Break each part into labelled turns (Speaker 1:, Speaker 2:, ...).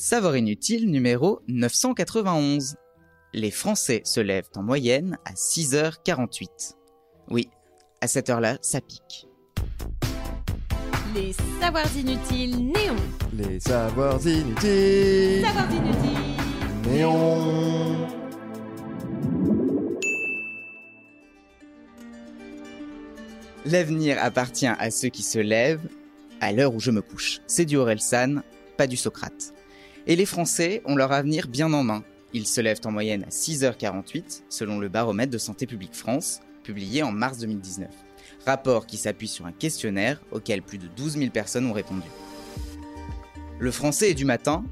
Speaker 1: Savoir inutile numéro 991. Les Français se lèvent en moyenne à 6h48. Oui, à cette heure-là, ça pique.
Speaker 2: Les savoirs inutiles néons.
Speaker 3: Les savoirs inutiles.
Speaker 2: Savoirs inutiles.
Speaker 3: Néon.
Speaker 1: L'avenir appartient à ceux qui se lèvent à l'heure où je me couche. C'est du Orelsan, pas du Socrate. Et les Français ont leur avenir bien en main. Ils se lèvent en moyenne à 6h48, selon le baromètre de Santé publique France, publié en mars 2019. Rapport qui s'appuie sur un questionnaire auquel plus de 12 000 personnes ont répondu. Le français est du matin,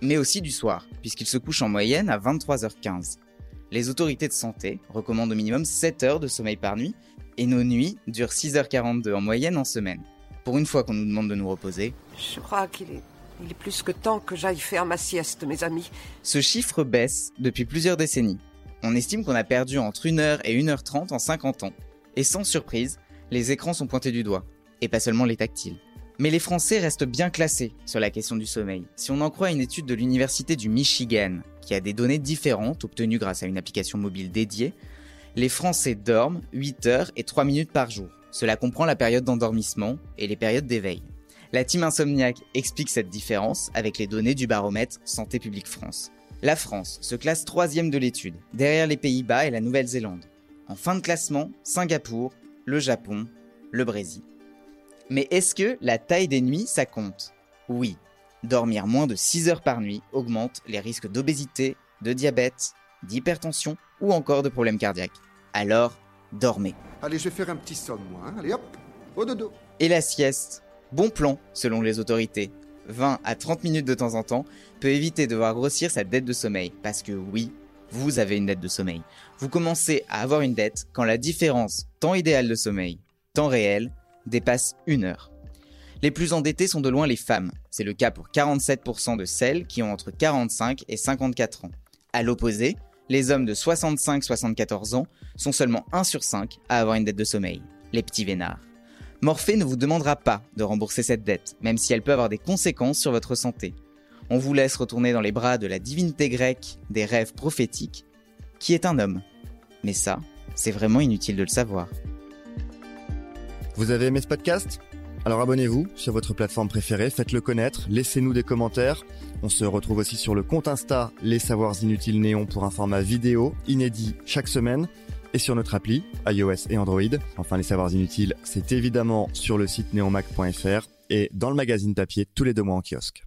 Speaker 1: mais aussi du soir, puisqu'il se couche en moyenne à 23h15. Les autorités de santé recommandent au minimum 7 heures de sommeil par nuit, et nos nuits durent 6h42 en moyenne en semaine. Pour une fois qu'on nous demande de nous reposer,
Speaker 4: Je crois qu'il est, il est plus que temps que j'aille faire ma sieste, mes amis.
Speaker 1: ce chiffre baisse depuis plusieurs décennies. On estime qu'on a perdu entre 1h et 1h30 en 50 ans. Et sans surprise, les écrans sont pointés du doigt, et pas seulement les tactiles. Mais les Français restent bien classés sur la question du sommeil. Si on en croit une étude de l'Université du Michigan, qui a des données différentes obtenues grâce à une application mobile dédiée, les Français dorment 8 heures et 3 minutes par jour. Cela comprend la période d'endormissement et les périodes d'éveil. La team Insomniac explique cette différence avec les données du baromètre Santé publique France. La France se classe troisième de l'étude, derrière les Pays-Bas et la Nouvelle-Zélande. En fin de classement, Singapour, le Japon, le Brésil. Mais est-ce que la taille des nuits, ça compte? Oui. Dormir moins de 6 heures par nuit augmente les risques d'obésité, de diabète, d'hypertension ou encore de problèmes cardiaques. Alors, dormez.
Speaker 5: Allez, je vais faire un petit somme, moi. hein. Allez, hop, au dodo.
Speaker 1: Et la sieste? Bon plan, selon les autorités. 20 à 30 minutes de temps en temps peut éviter de voir grossir sa dette de sommeil. Parce que oui, vous avez une dette de sommeil. Vous commencez à avoir une dette quand la différence temps idéal de sommeil, temps réel, dépasse une heure. Les plus endettées sont de loin les femmes. C'est le cas pour 47% de celles qui ont entre 45 et 54 ans. À l'opposé, les hommes de 65-74 ans sont seulement 1 sur 5 à avoir une dette de sommeil. Les petits vénards. Morphée ne vous demandera pas de rembourser cette dette, même si elle peut avoir des conséquences sur votre santé. On vous laisse retourner dans les bras de la divinité grecque des rêves prophétiques, qui est un homme. Mais ça, c'est vraiment inutile de le savoir.
Speaker 3: Vous avez aimé ce podcast? Alors abonnez-vous sur votre plateforme préférée, faites-le connaître, laissez-nous des commentaires. On se retrouve aussi sur le compte Insta Les Savoirs Inutiles Néon pour un format vidéo inédit chaque semaine et sur notre appli iOS et Android. Enfin, Les Savoirs Inutiles, c'est évidemment sur le site neonmac.fr et dans le magazine papier tous les deux mois en kiosque.